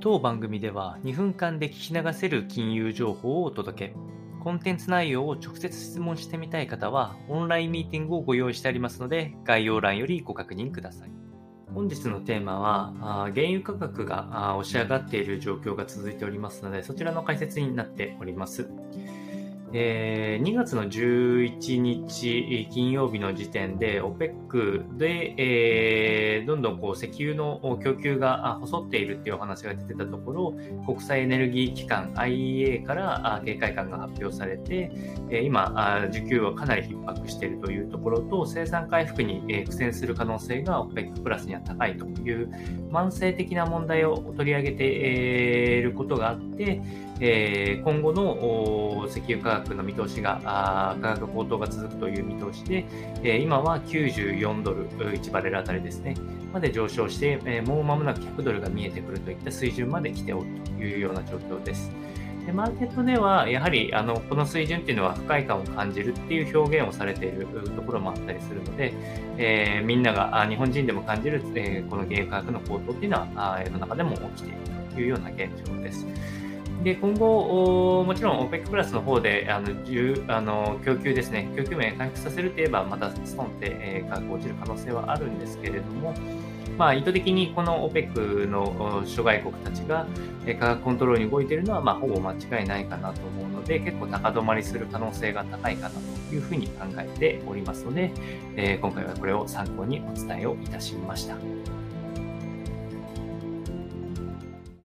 当番組では2分間で聞き流せる金融情報をお届け。コンテンツ内容を直接質問してみたい方は、オンラインミーティングをご用意してありますので、概要欄よりご確認ください。本日のテーマは、原油価格が押し上がっている状況が続いておりますので、そちらの解説になっております。えー、2月の11日金曜日の時点で OPEC で、えー、どんどんこう石油の供給が細っているっていうお話が出てたところ、国際エネルギー機関 IEA から警戒感が発表されて、今、需給はかなり逼迫しているというところと、生産回復に苦戦する可能性が OPEC プラスには高いという慢性的な問題を取り上げていることがあって、え、今後の石油価格の見通しが、価格高騰が続くという見通しで、えー、今は94ドル1バレルあたりですね、まで上昇して、えー、もう間もなく100ドルが見えてくるといった水準まで来ておるというような状況です。でマーケットでは、やはりあのこの水準っていうのは不快感を感じるっていう表現をされているところもあったりするので、えー、みんなが日本人でも感じる、えー、この原油価格の高騰っていうのは世の中でも起きているというような現状です。で今後、もちろん OPEC プラスの方であのあの供給ですね、供給面回復させるといえば、またストンって、えー、価格落ちる可能性はあるんですけれども、まあ、意図的にこの OPEC の諸外国たちが価格コントロールに動いているのは、まあ、ほぼ間違いないかなと思うので、結構高止まりする可能性が高いかなというふうに考えておりますので、えー、今回はこれを参考にお伝えをいたしました。